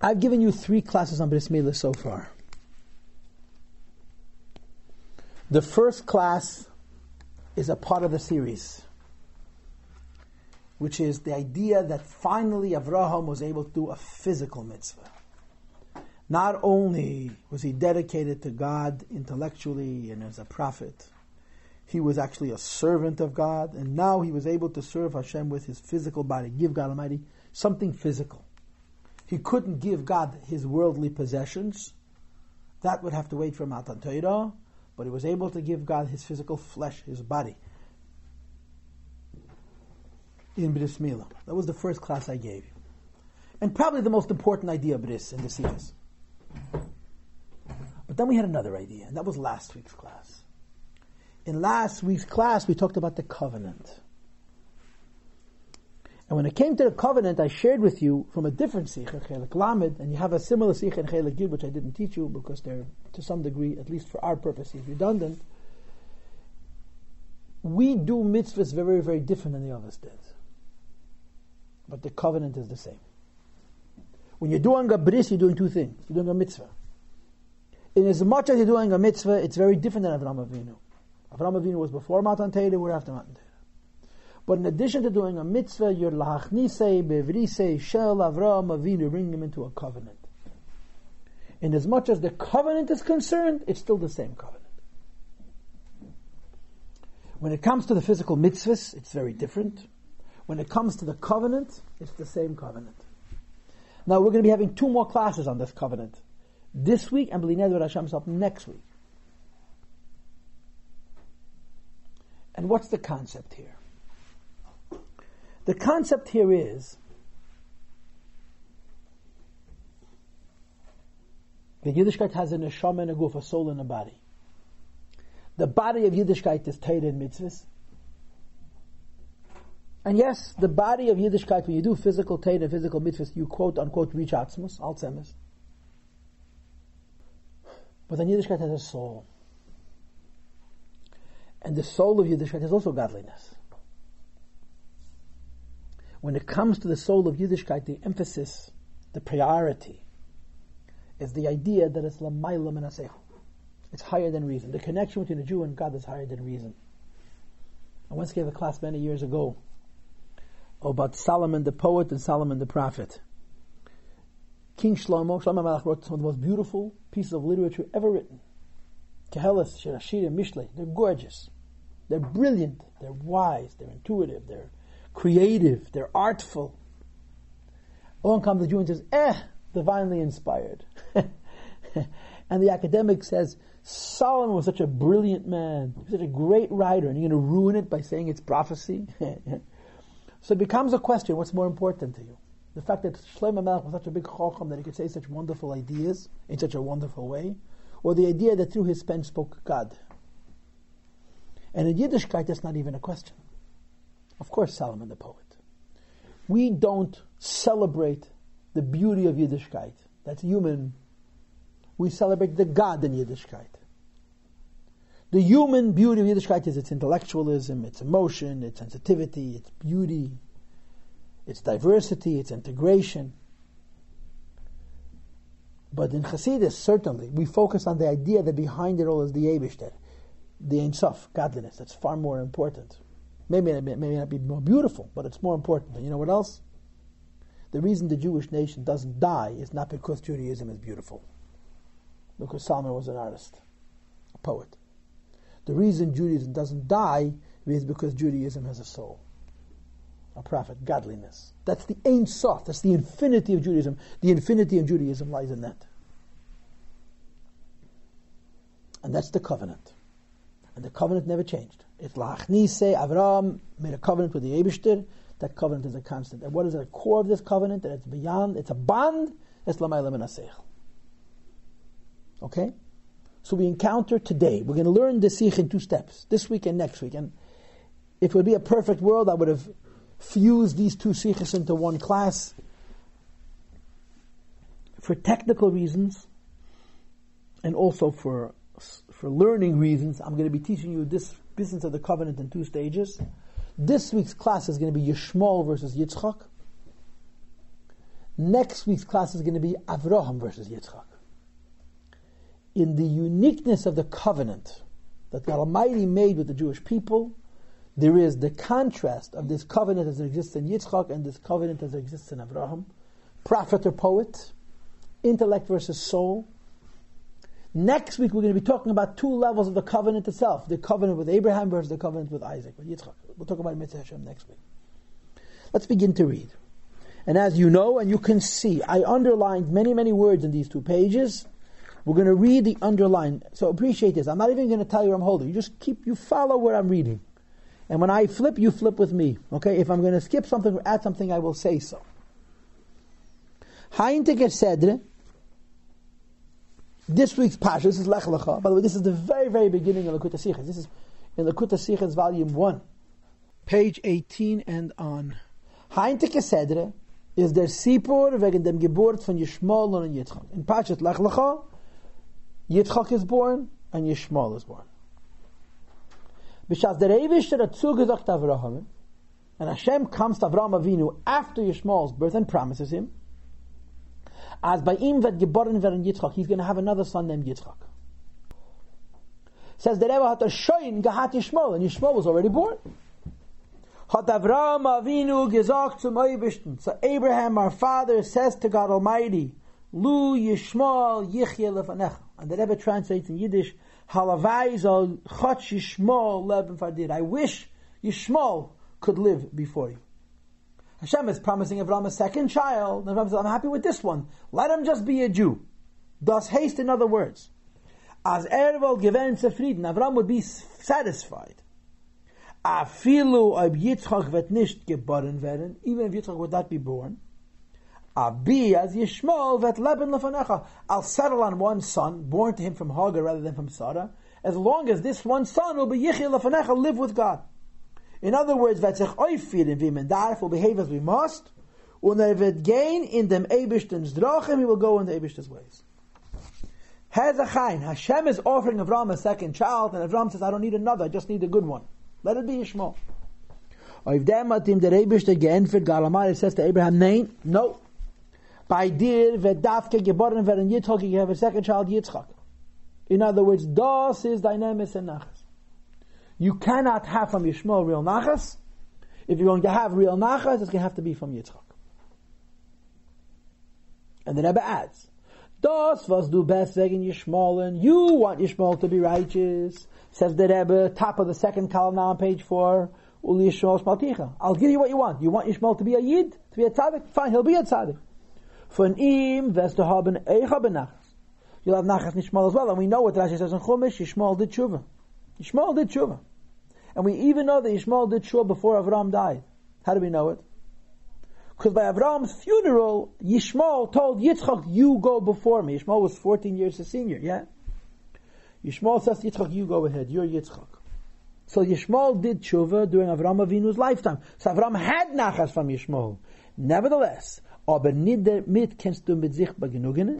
I've given you three classes on Bris Milah so far. The first class is a part of the series, which is the idea that finally Avraham was able to do a physical mitzvah. Not only was he dedicated to God intellectually and as a prophet, he was actually a servant of God, and now he was able to serve Hashem with his physical body, give God Almighty something physical. He couldn't give God his worldly possessions. That would have to wait for Matan Torah, but he was able to give God his physical flesh, his body. In Bris. That was the first class I gave you. And probably the most important idea of Bris in the series. But then we had another idea, and that was last week's class. In last week's class, we talked about the covenant. And when it came to the covenant, I shared with you from a different sikh, Chelik Lamed, and you have a similar sikh in Chelik which I didn't teach you because they're, to some degree, at least for our purposes, redundant. We do mitzvahs very, very different than the others did. But the covenant is the same. When you're doing a bris, you're doing two things. You're doing a mitzvah. In as much as you're doing a mitzvah, it's very different than Avram Avinu. Avram Avinu was before Matan Torah, we're after Matan Torah. But in addition to doing a mitzvah, you're lahachnise bevrise shel Avram Avinu, bring him into a covenant. In as much as the covenant is concerned, it's still the same covenant. When it comes to the physical mitzvahs, it's very different. When it comes to the covenant, it's the same covenant. Now we're going to be having two more classes on this covenant. This week and B'lined Hashem up next week. And what's the concept here? The concept here is that Yiddishkeit has a neshama and a goof, a soul and a body. The body of Yiddishkeit is Torah and mitzvahs. And yes, the body of Yiddishkeit, when you do physical Torah and physical mitzvahs, you quote unquote reach Atzmus, Alzheimer's. But then Yiddishkeit has a soul. And the soul of Yiddishkeit is also godliness. When it comes to the soul of Yiddishkeit, the emphasis, the priority, is the idea that it's lamayla menasechu. It's higher than reason. The connection between a Jew and God is higher than reason. I once gave a class many years ago about Solomon the poet and Solomon the prophet. King Shlomo, Shlomo Melech wrote some of the most beautiful pieces of literature ever written. Koheles, Shirashira, Mishle, they're gorgeous. They're brilliant, they're wise, they're intuitive, they're creative, they're artful. Along comes the Jew and says, eh, divinely inspired. and the academic says, Solomon was such a brilliant man, such a great writer, and you're going to ruin it by saying it's prophecy? so it becomes a question, what's more important to you? The fact that Shlomo Melech was such a big chacham that he could say such wonderful ideas in such a wonderful way, or the idea that through his pen spoke God. And in Yiddishkeit, that's not even a question. Of course, Solomon the poet. We don't celebrate the beauty of Yiddishkeit. That's human. We celebrate the God in Yiddishkeit. The human beauty of Yiddishkeit is its intellectualism, its emotion, its sensitivity, its beauty, its diversity, its integration. But in Hasidus, certainly, we focus on the idea that behind it all is the Eibishter the Ein Sof, godliness. That's far more important. Maybe it may not be more beautiful, but it's more important. And you know what else? The reason the Jewish nation doesn't die is not because Judaism is beautiful, because Solomon was an artist, a poet. The reason Judaism doesn't die is because Judaism has a soul, a prophet, godliness. That's the Ein Sof, that's the infinity of Judaism. The infinity of Judaism lies in that. And that's the covenant. And the covenant never changed. It's Lachnise, Avram made a covenant with the Abishter. That covenant is a constant. And what is at the core of this covenant? That it's beyond, it's a bond, it's Lamayla Menasech. Okay? So we encounter today, we're going to learn the Sikh in two steps, this week and next week. And if it would be a perfect world, I would have fused these two Sikhs into one class. For technical reasons, and also for for learning reasons, I'm going to be teaching you this business of the covenant in two stages. This week's class is going to be Yishmael versus Yitzchak. Next week's class is going to be Avraham versus Yitzchak. In the uniqueness of the covenant that God Almighty made with the Jewish people, there is the contrast of this covenant as it exists in Yitzchak and this covenant as it exists in Avraham. Prophet or poet, intellect versus soul. Next week we're going to be talking about two levels of the covenant itself: the covenant with Abraham versus the covenant with Isaac, with Yitzchak. We'll talk about Mitzvah Hashem next week. Let's begin to read. And as you know and you can see, I underlined many, many words in these two pages. We're going to read the underline. So appreciate this. I'm not even going to tell you where I'm holding. You just keep, you follow where I'm reading. And when I flip, you flip with me. Okay? If I'm going to skip something or add something, I will say so. Ha'intik Sedre. This week's Pasha, this is Lech Lecha. By the way, this is the very, very beginning of Likkutei Sichos. This is in Likkutei Sichos, volume 1, page 18 and on. Ha'intik Sedre is der Sipur wegen dem Geburt von Yishmael und Yitzchak. In Pashat Lech Lecha, Yitzchak is born and Yishmael is born. Bishas der Eivishter hat zugesagt Avraham, and Hashem comes to Avraham Avinu after Yishmael's birth and promises him, as by ihm wird geboren werden Yitzchak, he's going to have another son named Yitzchak. Says the Rebbe hat a shoyin gehat Yishmael, and Yishmael was already born. Hat Avraham Avinu gesagt zum Eibishten, so Abraham our father says to God Almighty, Lu Yishmael Yichye lefanecha. And the Rebbe translates in Yiddish, Halavai zal chot Yishmael leben fadir. I wish Yishmael could live before you. Hashem is promising Avraham a second child. And Avraham says, I'm happy with this one. Let him just be a Jew. Thus haste, in other words. As Erval given zufrieden, Avraham would be satisfied. Afilu ob Yitzchak wird nicht geboren werden, even if Yitzchak would not be born. Abi as Yishmael vet leben lefanecha. I'll settle on one son, born to him from Hagar rather than from Sarah, as long as this one son will be Yichil lefanecha, live with God. In other words, vet sich oifir in and darf will behave as we must, und er wird gain in dem Eibishten's drachim, he will go in the Eibishten's ways. Hezachain, Hashem is offering Avram a second child, and Avram says, I don't need another, I just need a good one. Let it be Yishmael. Auf dem hat ihm der Eibishter geentfert, Galamar, says to Abraham, nein, no, by dir wird Davke geboren werden Yitzchak, you have a second child Yitzchak. In other words, das is dynamics and nachas. You cannot have from Yishmael real nachas. If you're going to have real nachas, it's going to have to be from Yitzchak. And the Rebbe adds, Das was du best wegen Yishmael, you want Yishmael to be righteous. Says the Rebbe, top of the second column on page four, Uli Yishmael Shmalticha. I'll give you what you want. You want Yishmael to be a Yid, to be a tzaddik? Fine, he'll be a tzaddik. Von ihm wirst du haben Eicha benachas. You'll have Nachas Nishmal as well. And we know what Rashi says in Chumash, Yishmael did tshuva. Yishmael did tshuva. And we even know that Yishmael did tshuva before Avram died. How do we know it? Because by Avram's funeral, Yishmael told Yitzchak, you go before me. Yishmael was 14 years his senior, yeah? Yishmael says Yitzchak, you go ahead, you're Yitzchak. So Yishmael did tshuva during Avram Avinu's lifetime. So Avram had nachas from Yishmael. Nevertheless, aber kannst du mit.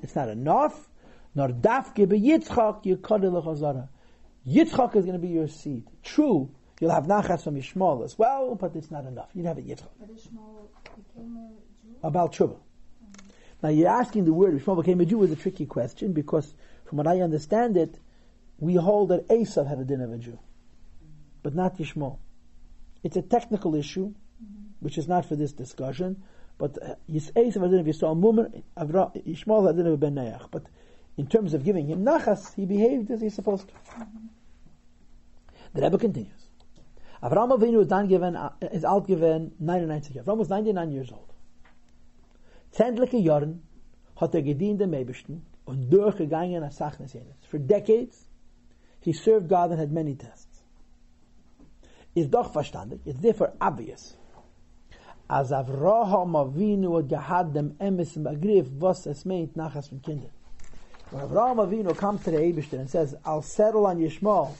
It's not enough. Nor dafke be Yitzchak chazara. Yitzchak is going to be your seed. True, you'll have nachas from Yishmael as well, but it's not enough. You have a Yitzchak. But Ishmael became a Jew? About tshuva. Now you're asking the word Yishmael became a Jew is a tricky question because from what I understand it, we hold that Esav had a din of a Jew, but not Yishmael. It's a technical issue, which is not for this discussion. But uh, Esav had a din of Yisrael Mumer, Yishmael had a din of Ben. But in terms of giving him nachas, he behaved as he's supposed to. The Rebbe continues. Avram Avinu is dann given, uh, is alt given 99 Jahre. Avram was 99 years old. Zendliche Jahren hat er gedient dem Ebersten und durchgegangen als Sachnes jenes. For decades, he served God and had many tests. Ist doch verstandig, it's therefore obvious, als Avraham Avinu hat gehad dem Emes im Begriff, was es meint nachas von Kindern. When Avraham Avinu comes to the Ebersten and says, I'll settle on Yishmael,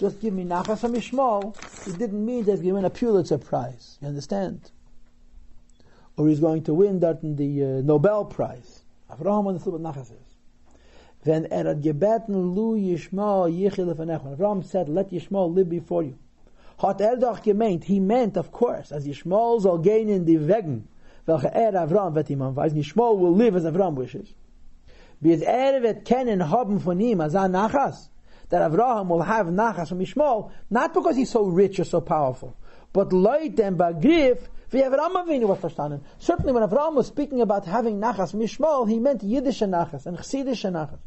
just give me nachas from Yishmael, it didn't mean to win a Pulitzer Prize. You understand? Or he's going to win that in the uh, Nobel Prize. Avraham understood what nachas is. When er had gebeten, Lu Yishmael yichil lefanech. When Avraham said, let Yishmael live before you. Hat er doch gemeint, he meant, of course, as Yishmael soll gehen in die Wegen welche er Avram wird ihm anweisen. Will live as Avram wishes. Bis er wird kennen haben von ihm as ein Nachas. That Avraham will have Nachas from Yishmael, not because he's so rich or so powerful, but Leut and Bagrif. Certainly when Avram was speaking about having Nachas from Yishmael, he meant Yiddish Nachas and Chsidish Nachas.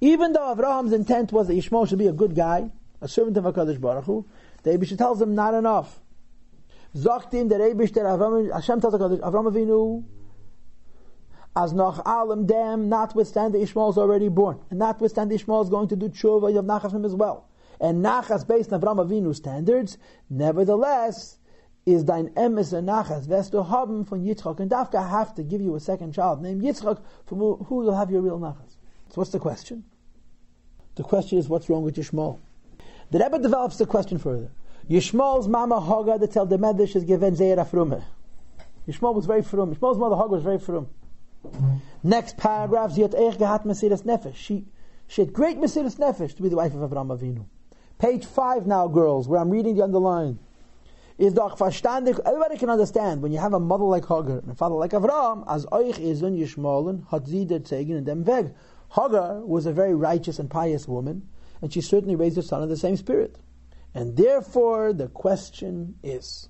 Even though Avraham's intent was that Yishmael should be a good guy, a servant of HaKadosh Baruch Hu, the Eibishter tells him not enough. Sagt ihm der Avram, Hashem tells Avram Avinu, as noch allem dem, notwithstanding Ishmael is already born, and notwithstanding Ishmael is going to do tshuva, you have nachas him as well. And nachas based on Avram Avinu standards, nevertheless, is dein emes and nachas, wirst du haben von Yitzchak, and Dafka have to give you a second child named Yitzchak, from who you'll have your real nachas. So what's the question? The question is, what's wrong with Yishmael? The Rebbe develops the question further. Yishmael's mama Hagar, the Tel is given Zeir Afrume. Yishmael was very frum. Yishmael's mother Hagar was very frum. Next paragraph, sie hat echt gehabt Mesiras Nefesh. She, she had great Mesiras Nefesh to be the wife of Avraham Avinu. Page five now, girls, where I'm reading the underline. Is doch verstandig, everybody can understand, when you have a mother like Hagar and a father like Avraham, as euch is in Yishmaelen, hat sie der Zegen in dem Weg. Hagar was a very righteous and pious woman, and she certainly raised her son in the same spirit. And therefore, the question is,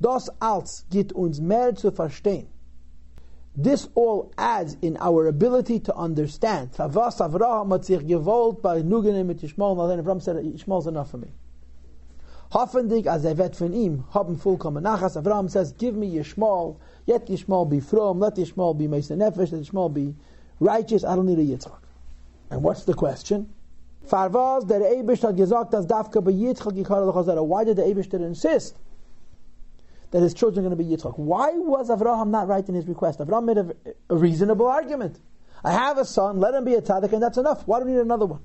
das als geht uns mehr zu verstehen. This all adds in our ability to understand. Favas Avraham hat sich gewollt bei Nugene mit Yishmael, und Avraham said, Yishmael is enough for me. Hoffentlich, as wird von ihm, haben vollkommen Nachas. Avraham says, give me Yishmael, yet Yishmael be from, let Yishmael be Meister Nefesh, let Yishmael be righteous, I don't need a Yitzchak. And what's the question? Farvaz, der Eibish hat gesagt, dass Dafka bei Yitzchak al Why did the Eibish insist that his children are going to be Yitzchak? Why was Avraham not right in his request? Avraham made a, a reasonable argument. I have a son, let him be a tzaddik, and that's enough. Why do we need another one?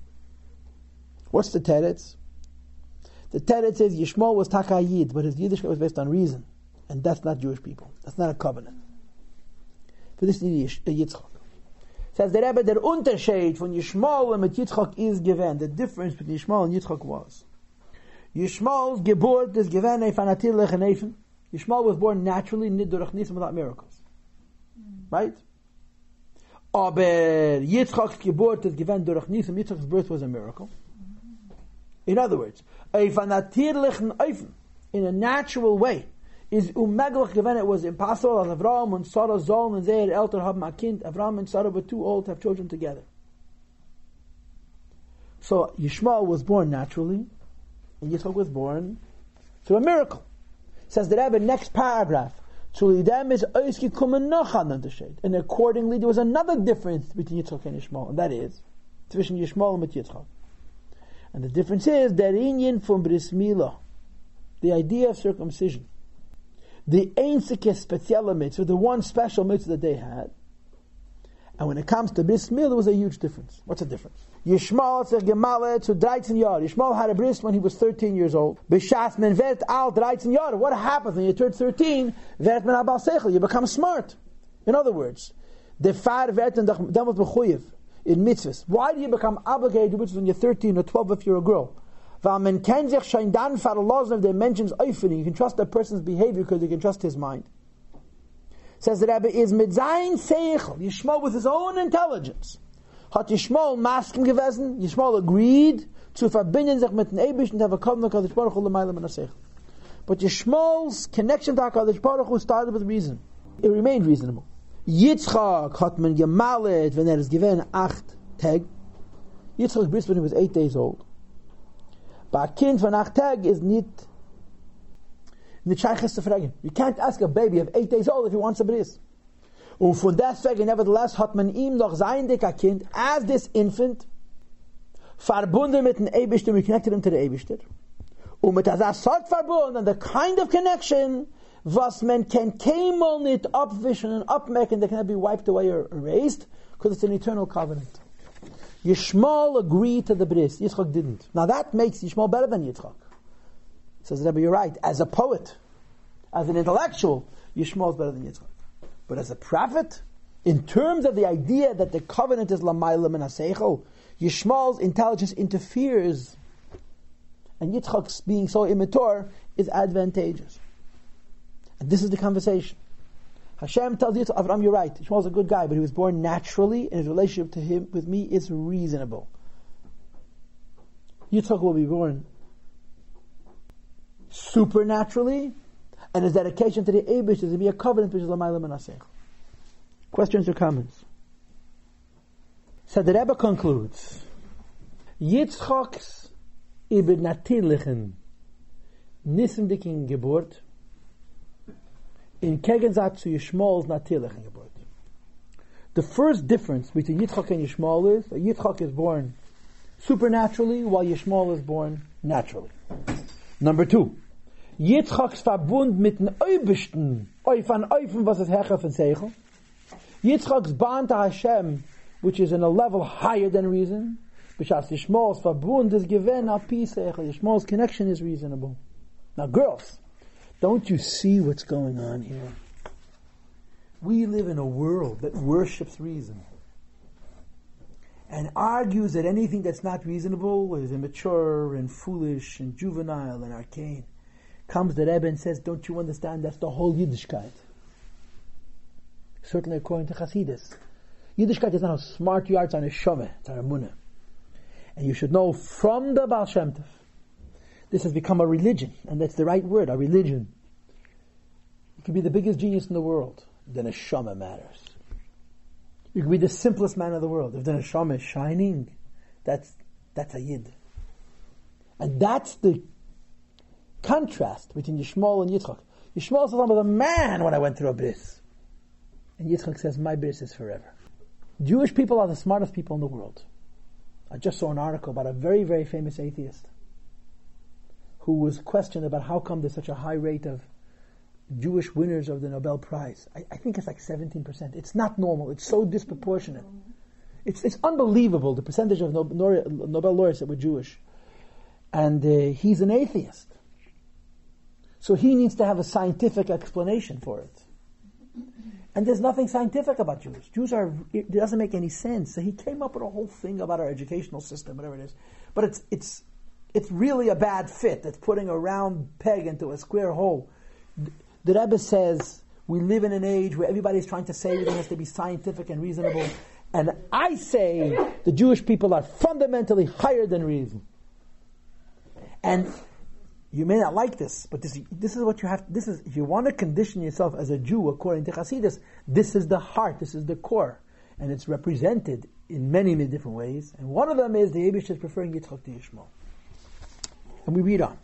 What's the teretz? The teretz is Yishmael was takayid, but his Yiddishkeit was based on reason. And that's not Jewish people. That's not a covenant. For this is a uh, Yitzchak. Says the Rebbe, der Unterschied von Yishmael and Yitzchak is given. The difference between Yishmael and Yitzchak was. Yishmael's Geburt is given a fanatil lechenefen. Yishmael was born naturally, nidurach nisim, without miracles. Mm. Right? Aber Yitzchak's Geburt is given durch nisim. Yitzchak's birth was a miracle. Mm-hmm. In other words, a fanatirlichen Eifen, in a natural way, is umeglach given it was impossible as Avram and Sarah Zol and Zeir Elter haben a kind. Avram and Sarah were too old to have children together. So Yishmael was born naturally, and Yitzchak was born through a miracle. Says the Rebbe, next paragraph. And accordingly, there was another difference between Yitzchak and Yishmael, and that is, between Yishmael and Yitzchak. And the difference is, der Inyan from Bris Milah, the idea of circumcision the einzige special mitzvah, the one special mitzvah that they had. And when it comes to bris milah, there was a huge difference. What's the difference? Yishmael said Gemale to 13 yard. Yishmael had a bris when he was 13 years old. Bishas men vet al 13 yard. What happens when you turn 13? Vet men abal sechel. You become smart. In other words, the far and damat bechuyev in mitzvahs. Why do you become obligated to mitzvahs when you're 13 or 12 if you're a girl? V'amen ken sich schein dan verlassen if they mentions oifening. You can trust a person's behavior because you can trust his mind. Says the Rebbe is mit sein Seichel, Yishmael with his own intelligence. Hat Yishmael masken gewesen, Yishmael agreed to verbinden sich mit dem Ebish and have a covenant with Baruch Hu l'mayla min. But Yishmael's connection to HaKadosh Baruch Hu started with reason. It remained reasonable. Yitzchak hat man gemalet when er is given acht tag. Yitzchak's bris when he was eight days old. But kind von acht Tag is nicht You can't ask a baby of eight days old if he wants a bris. Und von deswegen, nevertheless, hat man as this infant, mit we connected him to the Eibischter. Verbunden, the kind of connection, was man can keinmal nicht abwischen und abmecken, that cannot be wiped away or erased, because it's an eternal covenant. Yishmael agreed to the bris. Yitzchak didn't. Now that makes Yishmael better than Yitzchak. Says Rebbe, you're right. As a poet, as an intellectual, Yishmael is better than Yitzchak. But as a prophet, in terms of the idea that the covenant is lamaylam and Yishmael's intelligence interferes, and Yitzchak's being so immature is advantageous. And this is the conversation. Hashem tells to Avram, you're right. Shmuel's a good guy, but he was born naturally, and his relationship to him with me is reasonable. Yitzchak will be born supernaturally, and his dedication to the Abish is to be a covenant which is Menasech. Questions or comments? So the Rebbe concludes, Yitzchak's ibn Natirlichen Nissendikin Geburt in Kegenzat zu Yishmael's Natirlichen Geburt. The first difference between Yitzchak and Yishmael is that Yitzchak is born supernaturally while Yishmael is born naturally. Number two, Yitzchak's Verbund mit den Oibischten, Eufan Eufen, was is Hecher von Seichel. Yitzchak's bond to Hashem, which is in a level higher than reason, B'shas Yishmael's Verbund is given a peace Yishmael's connection is reasonable. Now girls, don't you see what's going on here? We live in a world that worships reason and argues that anything that's not reasonable is immature and foolish and juvenile and arcane. Comes the Rebbe and says, don't you understand that's the whole Yiddishkeit? Certainly according to Hasidus. Yiddishkeit is not how smart yards on a shomeh, it's a munah. And you should know from the Baal Shem Tov, this has become a religion, and that's the right word, a religion. You can be the biggest genius in the world, then a shomeh matters. You can be the simplest man in the world. If the neshama is shining, that's that's a yid. And that's the contrast between Yishmael and Yitzchak. Yishmael says, I was a man when I went through a bris. And Yitzchak says, my bris is forever. Jewish people are the smartest people in the world. I just saw an article about a very, very famous atheist who was questioned about how come there's such a high rate of Jewish winners of the Nobel Prize. I, I, think it's like 17%. It's not normal. It's so disproportionate. It's, it's unbelievable, the percentage of Nobel laureates that were Jewish. And uh, he's an atheist. So he needs to have a scientific explanation for it. And there's nothing scientific about Jews. Jews are, it doesn't make any sense. So he came up with a whole thing about our educational system, whatever it is. But it's, it's, it's really a bad fit. It's putting a round peg into a square hole. The Rebbe says we live in an age where everybody's trying to say everything has to be scientific and reasonable. And I say the Jewish people are fundamentally higher than reason. And you may not like this, but this, this is what you have, this is, if you want to condition yourself as a Jew according to Hasidus, this is the heart, this is the core. And it's represented in many, many different ways. And one of them is the Abish is preferring Yitzchak to Yishmael. And we read on.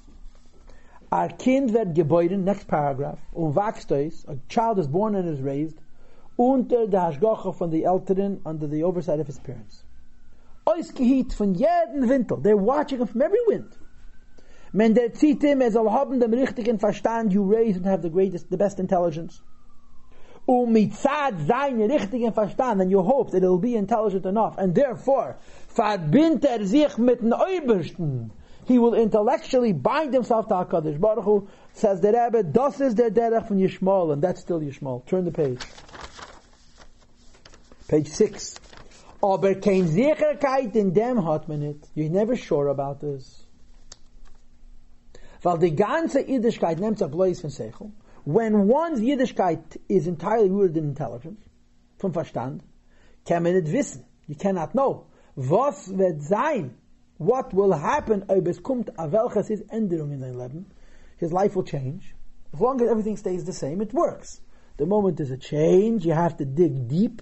Our Kind wird next paragraph, um und wächst a child is born and is raised, unter der Hashgacha von the Eltern, under the oversight of his parents. Ausgehiet von jeden Winter, they're watching him from every wind. Men der zieht him, er soll haben dem richtigen Verstand, you raise and have the greatest, the best intelligence. Um mit zad seine richtigen Verstand, and you hope that it'll be intelligent enough, and therefore, er sich mit den he will intellectually bind himself to HaKadosh Baruch Hu, says the Rebbe, das is der derech from Yishmael, and that's still Yishmael. Turn the page. Page 6. Aber kein Sicherheit in dem hat man. You're never sure about this. Weil die ganze Yiddishkeit nimmt sich bloß von Seichel. When one's Yiddishkeit is entirely rooted in intelligence, from Verstand, kann man nicht wissen. You cannot know. Was wird sein what will happen, es kommt a welches ist Änderung in dein Leben, his life will change. As long as everything stays the same, it works. The moment there's a change, you have to dig deep,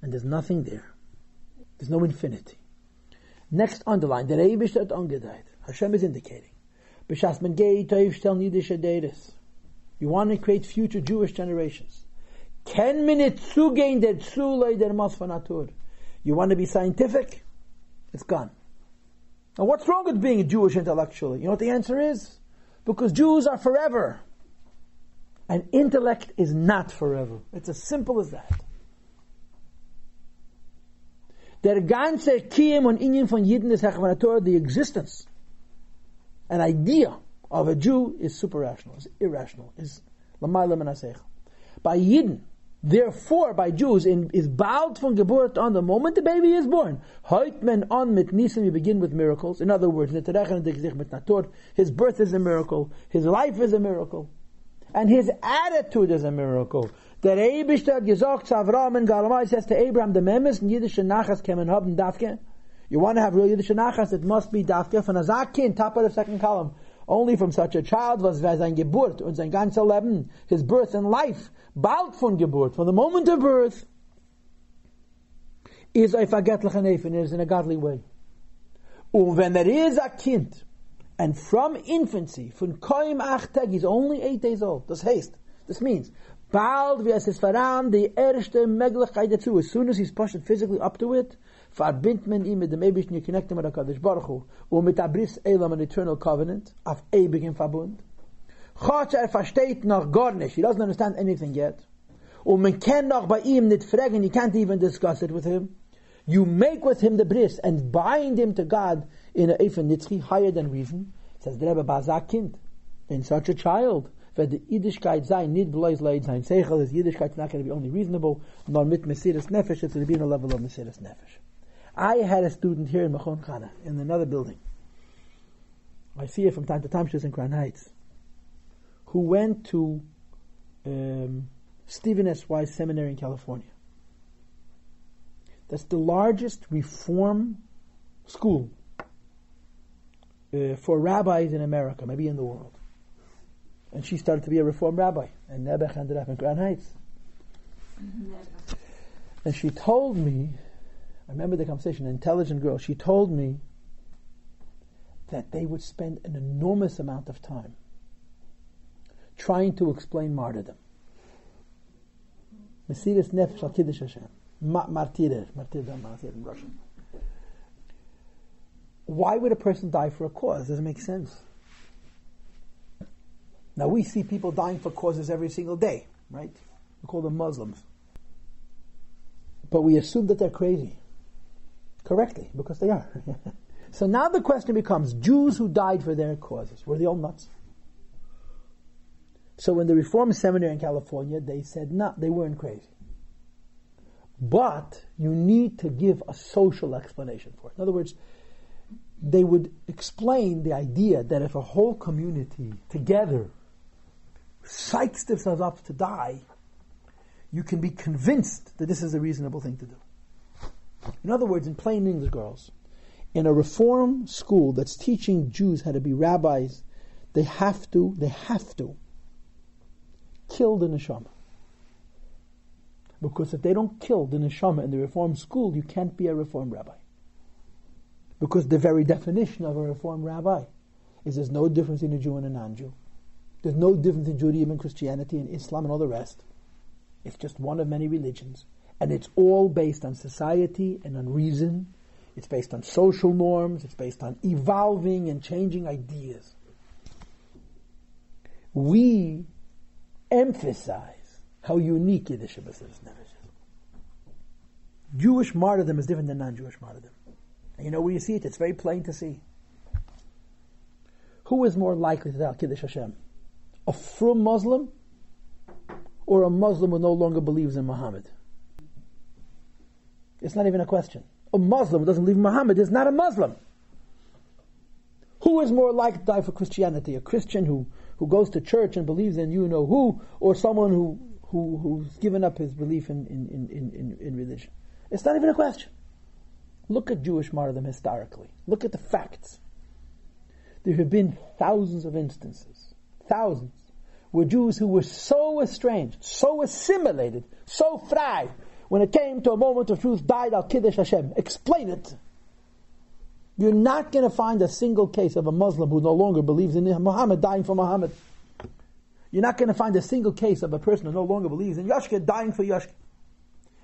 and there's nothing there. There's no infinity. Next underline, der Eibisch hat. Hashem is indicating. You want to create future Jewish generations. Minit zugehen der You want to be scientific? It's gone. Now, what's wrong with being a Jewish intellectually? You know what the answer is? Because Jews are forever. And intellect is not forever. It's as simple as that. Der ganze Kiem und Inyan von Torah, the existence, an idea of a Jew is super rational, is irrational, is lamayla menasech. By Yidden, Therefore, by Jews, in, is bowed from Geburt on the moment the baby is born. Heut men on mit Nisan, we begin with miracles. In other words, his birth is a miracle, his life is a miracle. And his attitude is a miracle. Der Eibishter hat gesagt zu Avram and Galamai says to Abraham, the Memes in Yiddische Nachas kemen haben Dafke. You want to have real Yiddische Nachas, it must be Dafke. Von Azakin, top of the second column. Only from such a child was sein Geburt und sein ganzer Leben, his birth and life, bald von Geburt, from the moment of birth, is a vergettliche Nefen, is in a godly way. Und wenn er is a Kind, and from infancy, von koim achtag, he's only eight days old. Das heißt, this means, bald wie es ist voran, die erste Möglichkeit dazu, as soon as he's pushed physically up to it, verbindt man ihn mit dem Eibischen, you connect him mit HaKadosh Baruch Hu, und mit Abris Elam, an eternal covenant, auf ewigen Verbund. Chotsch, er versteht noch gar nicht, he doesn't understand anything yet. Und man kann noch bei ihm nicht fragen, you can't even discuss it with him. You make with him the bris and bind him to God in a Eifen Nitzchi, higher than reason. Says the Rebbe Bazak kind. In such a child, wird die Yiddishkeit sein, nicht bloß leid sein. Seichel is Yiddishkeit not going to be only reasonable, nor mit Mesiris Nefesh, it's going to be on a level of Mesiris Nefesh. I had a student here in Machon Chana, in another building. I see her from time to time, she's in Crown Heights, who went to um, Stephen S. Wise Seminary in California. That's the largest reform school uh, for rabbis in America, maybe in the world. And she started to be a reform rabbi, and Nebuch ended up in Crown Heights. And she told me, I remember the conversation, an intelligent girl, she told me that they would spend an enormous amount of time trying to explain martyrdom. Mesiris nefesh al kiddush Hashem. Martyr, martyrdom, martyr in Russian. Why would a person die for a cause? Doesn't make sense. Now we see people dying for causes every single day, right? We call them Muslims. But we assume that they're crazy. Correctly, because they are. so now the question becomes, Jews who died for their causes, were they all nuts? So in the Reform Seminary in California, they said, no, they weren't crazy. But you need to give a social explanation for it. In other words, they would explain the idea that if a whole community together psychs themselves up to die, you can be convinced that this is a reasonable thing to do. In other words, in plain English, girls, in a reform school that's teaching Jews how to be rabbis, they have to, they have to kill the neshama. Because if they don't kill the neshama in the reform school, you can't be a reform rabbi. Because the very definition of a reform rabbi is there's no difference in a Jew and a non-Jew. There's no difference in Judaism and Christianity and Islam and all the rest. It's just one of many religions. And it's all based on society and on reason. It's based on social norms. It's based on evolving and changing ideas. We emphasize how unique Yiddish is. Jewish martyrdom is different than non-Jewish martyrdom. And you know where you see it? It's very plain to see. Who is more likely to die Kiddush Hashem? A frum Muslim or a Muslim who no longer believes in Muhammad? It's not even a question. A Muslim who doesn't believe Muhammad is not a Muslim. Who is more likely to die for Christianity? A Christian who, who goes to church and believes in you know who, or someone who, who, who's given up his belief in, in, in, in, in religion? It's not even a question. Look at Jewish martyrdom historically. Look at the facts. There have been thousands of instances, thousands, where Jews who were so estranged, so assimilated, so frei, when it came to a moment of truth, died al Kiddush Hashem. Explain it. You're not going to find a single case of a Muslim who no longer believes in Muhammad dying for Muhammad. You're not going to find a single case of a person who no longer believes in Yashka dying for Yashka.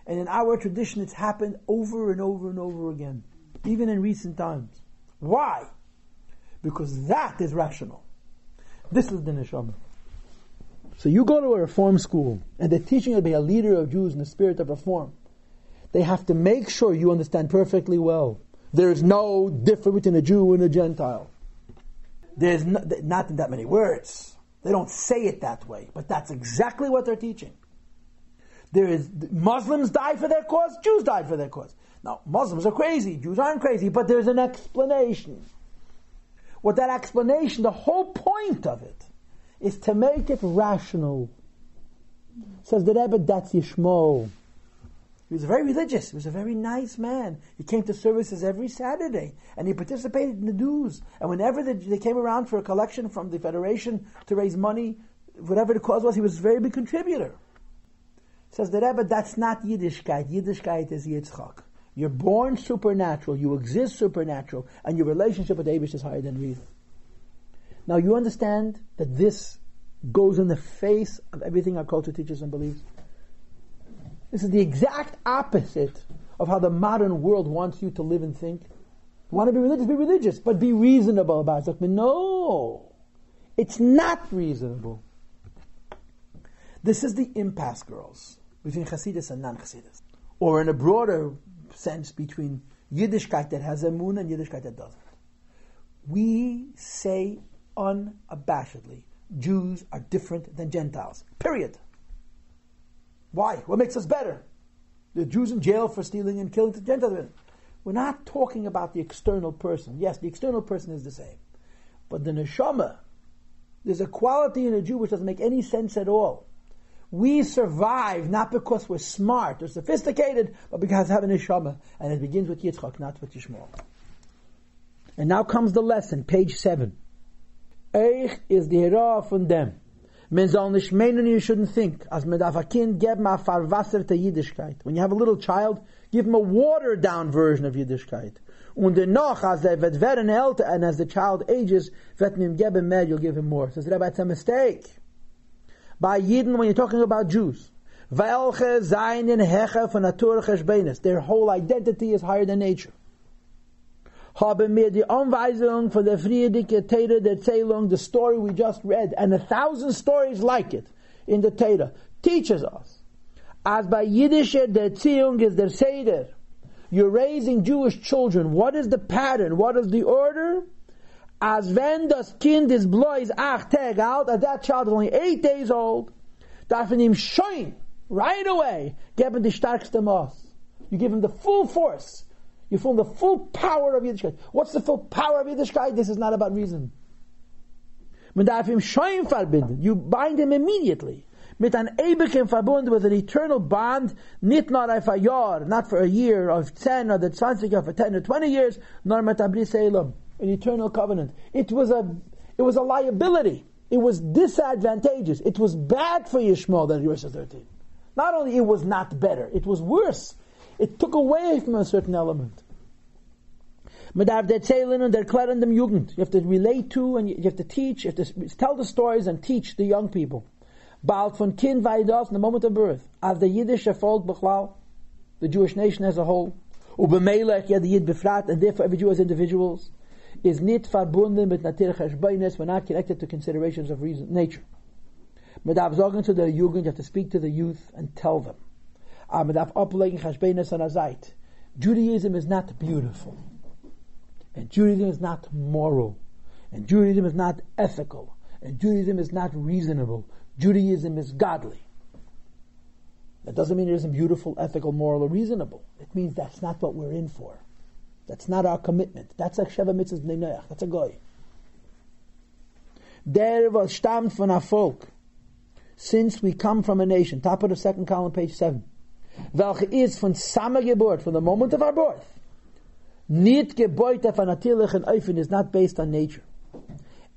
And in our tradition, it's happened over and over and over again, even in recent times. Why? Because that is rational. This is the neshama. So you go to a reform school, and they're teaching you to be a leader of Jews in the spirit of reform. They have to make sure you understand perfectly well. There is no difference between a Jew and a Gentile. There's no, not that many words. They don't say it that way, but that's exactly what they're teaching. There is Muslims die for their cause, Jews died for their cause. Now, Muslims are crazy, Jews aren't crazy, but there's an explanation. What that explanation, the whole point of it, is to make it rational. Says the Rebbe, that's Yishmo. He was very religious. He was a very nice man. He came to services every Saturday, and he participated in the dues. And whenever they, they came around for a collection from the Federation to raise money, whatever the cause was, he was a very big contributor. Says the Rebbe, that's not Yiddishkeit. Yiddishkeit is Yitzchak. You're born supernatural, you exist supernatural, and your relationship with Abish is higher than reason. Now you understand that this goes in the face of everything our culture teaches and believes. This is the exact opposite of how the modern world wants you to live and think. You want to be religious, be religious, but be reasonable about it. No, it's not reasonable. This is the impasse, girls, between Hasidus and non-Hasidus. Or in a broader sense, between Yiddishkeit that has a moon and Yiddishkeit that doesn't. We say unabashedly, Jews are different than Gentiles. Period. Why? What makes us better? The Jews in jail for stealing and killing the Gentiles. We're not talking about the external person. Yes, the external person is the same. But the neshama, there's a quality in a Jew which doesn't make any sense at all. We survive not because we're smart or sophisticated, but because we have a neshama. And it begins with Yitzchak, not with Yishmael. And now comes the lesson, page 7. Eich is the hera von dem. Men soll nicht meinen, you shouldn't think. As men darf a kind geben a farwasser te Yiddishkeit. When you have a little child, give him a watered down version of Yiddishkeit. Und noch, as er wird werden älter, and as the child ages, wird man ihm geben mehr, you'll give him more. Says the Rabbi, it's a mistake. By Yidden, when you're talking about Jews, welche seinen Hecher von Natur their whole identity is higher than nature haben mir die Anweisung von der friedige Tere der Zählung, the story we just read, and a thousand stories like it in the Tere, teaches us. As by Yiddish, der Erziehung is der Seder. You're raising Jewish children. What is the pattern? What is the order? As wenn das Kind is blois acht Tag out, as that child is only eight days old, darf man ihm right away, geben die starkste Maß. You give him the full force you feel the full power of Yiddishkeit. What's the full power of Yiddishkeit? This is not about reason. You bind him immediately. Mit an ewigen Verbund with an eternal bond, nicht nur auf Jahr, not for a year, of 10 or the 20 or for 10 or 20 years, nor mit an eternal covenant. It was a, it was a liability. It was disadvantageous. It was bad for Yishmael that he 13. Not only it was not better, it was worse. It took away from a certain element. Darf erzählen und erklären dem Jugend. You have to relate to and you have to teach, you have to tell the stories and teach the young people. Bald von Kind Vaidos, in the moment of birth, as the Yiddish Volk Bechlau, the Jewish nation as a whole, Ubemelech, yeah, the Yid befrat, and therefore every Jew as individuals, is nit verbunden mit natir cheshbainis, we're not connected to considerations of reason, nature. Darf sagen to the Jugend, you have to speak to the youth and tell them. Aber man darf ablegen cheshbainis an Judaism is not beautiful. And Judaism is not moral. And Judaism is not ethical. And Judaism is not reasonable. Judaism is godly. That doesn't mean it isn't beautiful, ethical, moral, or reasonable. It means that's not what we're in for. That's not our commitment. That's a Sheva Mitzvahs Bnei That's a goy. Der was stammt von a folk. Since we come from a nation. Top of the second column, page 7. Welche is von Samageburt, from the moment of our birth. Nicht Gebäude von natürlichen Eufen is not based on nature.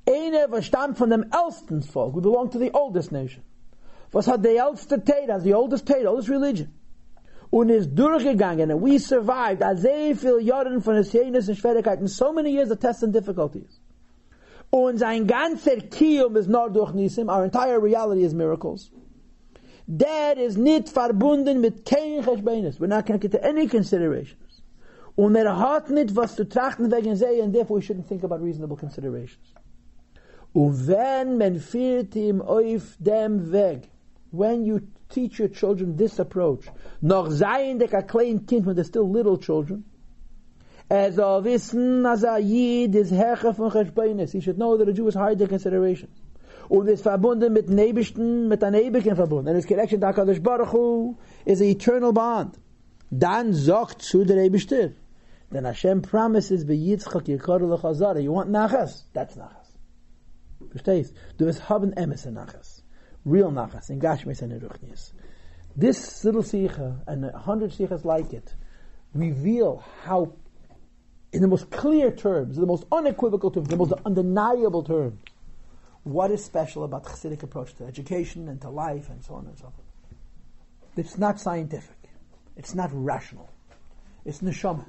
Eine was stammt von dem ältesten Volk. We belong to the oldest nation. Was hat der älteste Tate, the oldest Tate, oldest religion. Und ist durchgegangen, and we survived, als sehr viel Jahren von der Sienes und Schwierigkeiten, so many years of tests and difficulties. Und sein ganzer Kium is nur durch Nisim, our entire reality is miracles. That is nicht verbunden mit kein Cheshbeines. We're not connected to any consideration. Und er hat nicht was zu trachten wegen sie, and therefore we shouldn't think about reasonable considerations. Und wenn man führt ihm auf dem Weg, when you teach your children this approach, noch seien der klein Kind, when they're still little children, er soll wissen, als er Jid ist Herr von Cheshbeinis. He should know that a Jew is higher than considerations. Und ist verbunden mit Nebischten, mit einem Ewigen verbunden. And his connection to HaKadosh Baruch Hu is an eternal bond. Dann sagt zu der Ebischter, then Hashem promises, "V'yitzchak yikaru l'chazara." You want nachas? That's nachas. Verstehst? Du wirst haben emes in nachas. Real nachas, in Gashmis and in Ruchnias. This little sikha, and a hundred sikhas like it, reveal how, in the most clear terms, the most unequivocal terms, the most undeniable terms, what is special about the Hasidic approach to education and to life and so on and so forth. It's not scientific. It's not rational. It's neshama.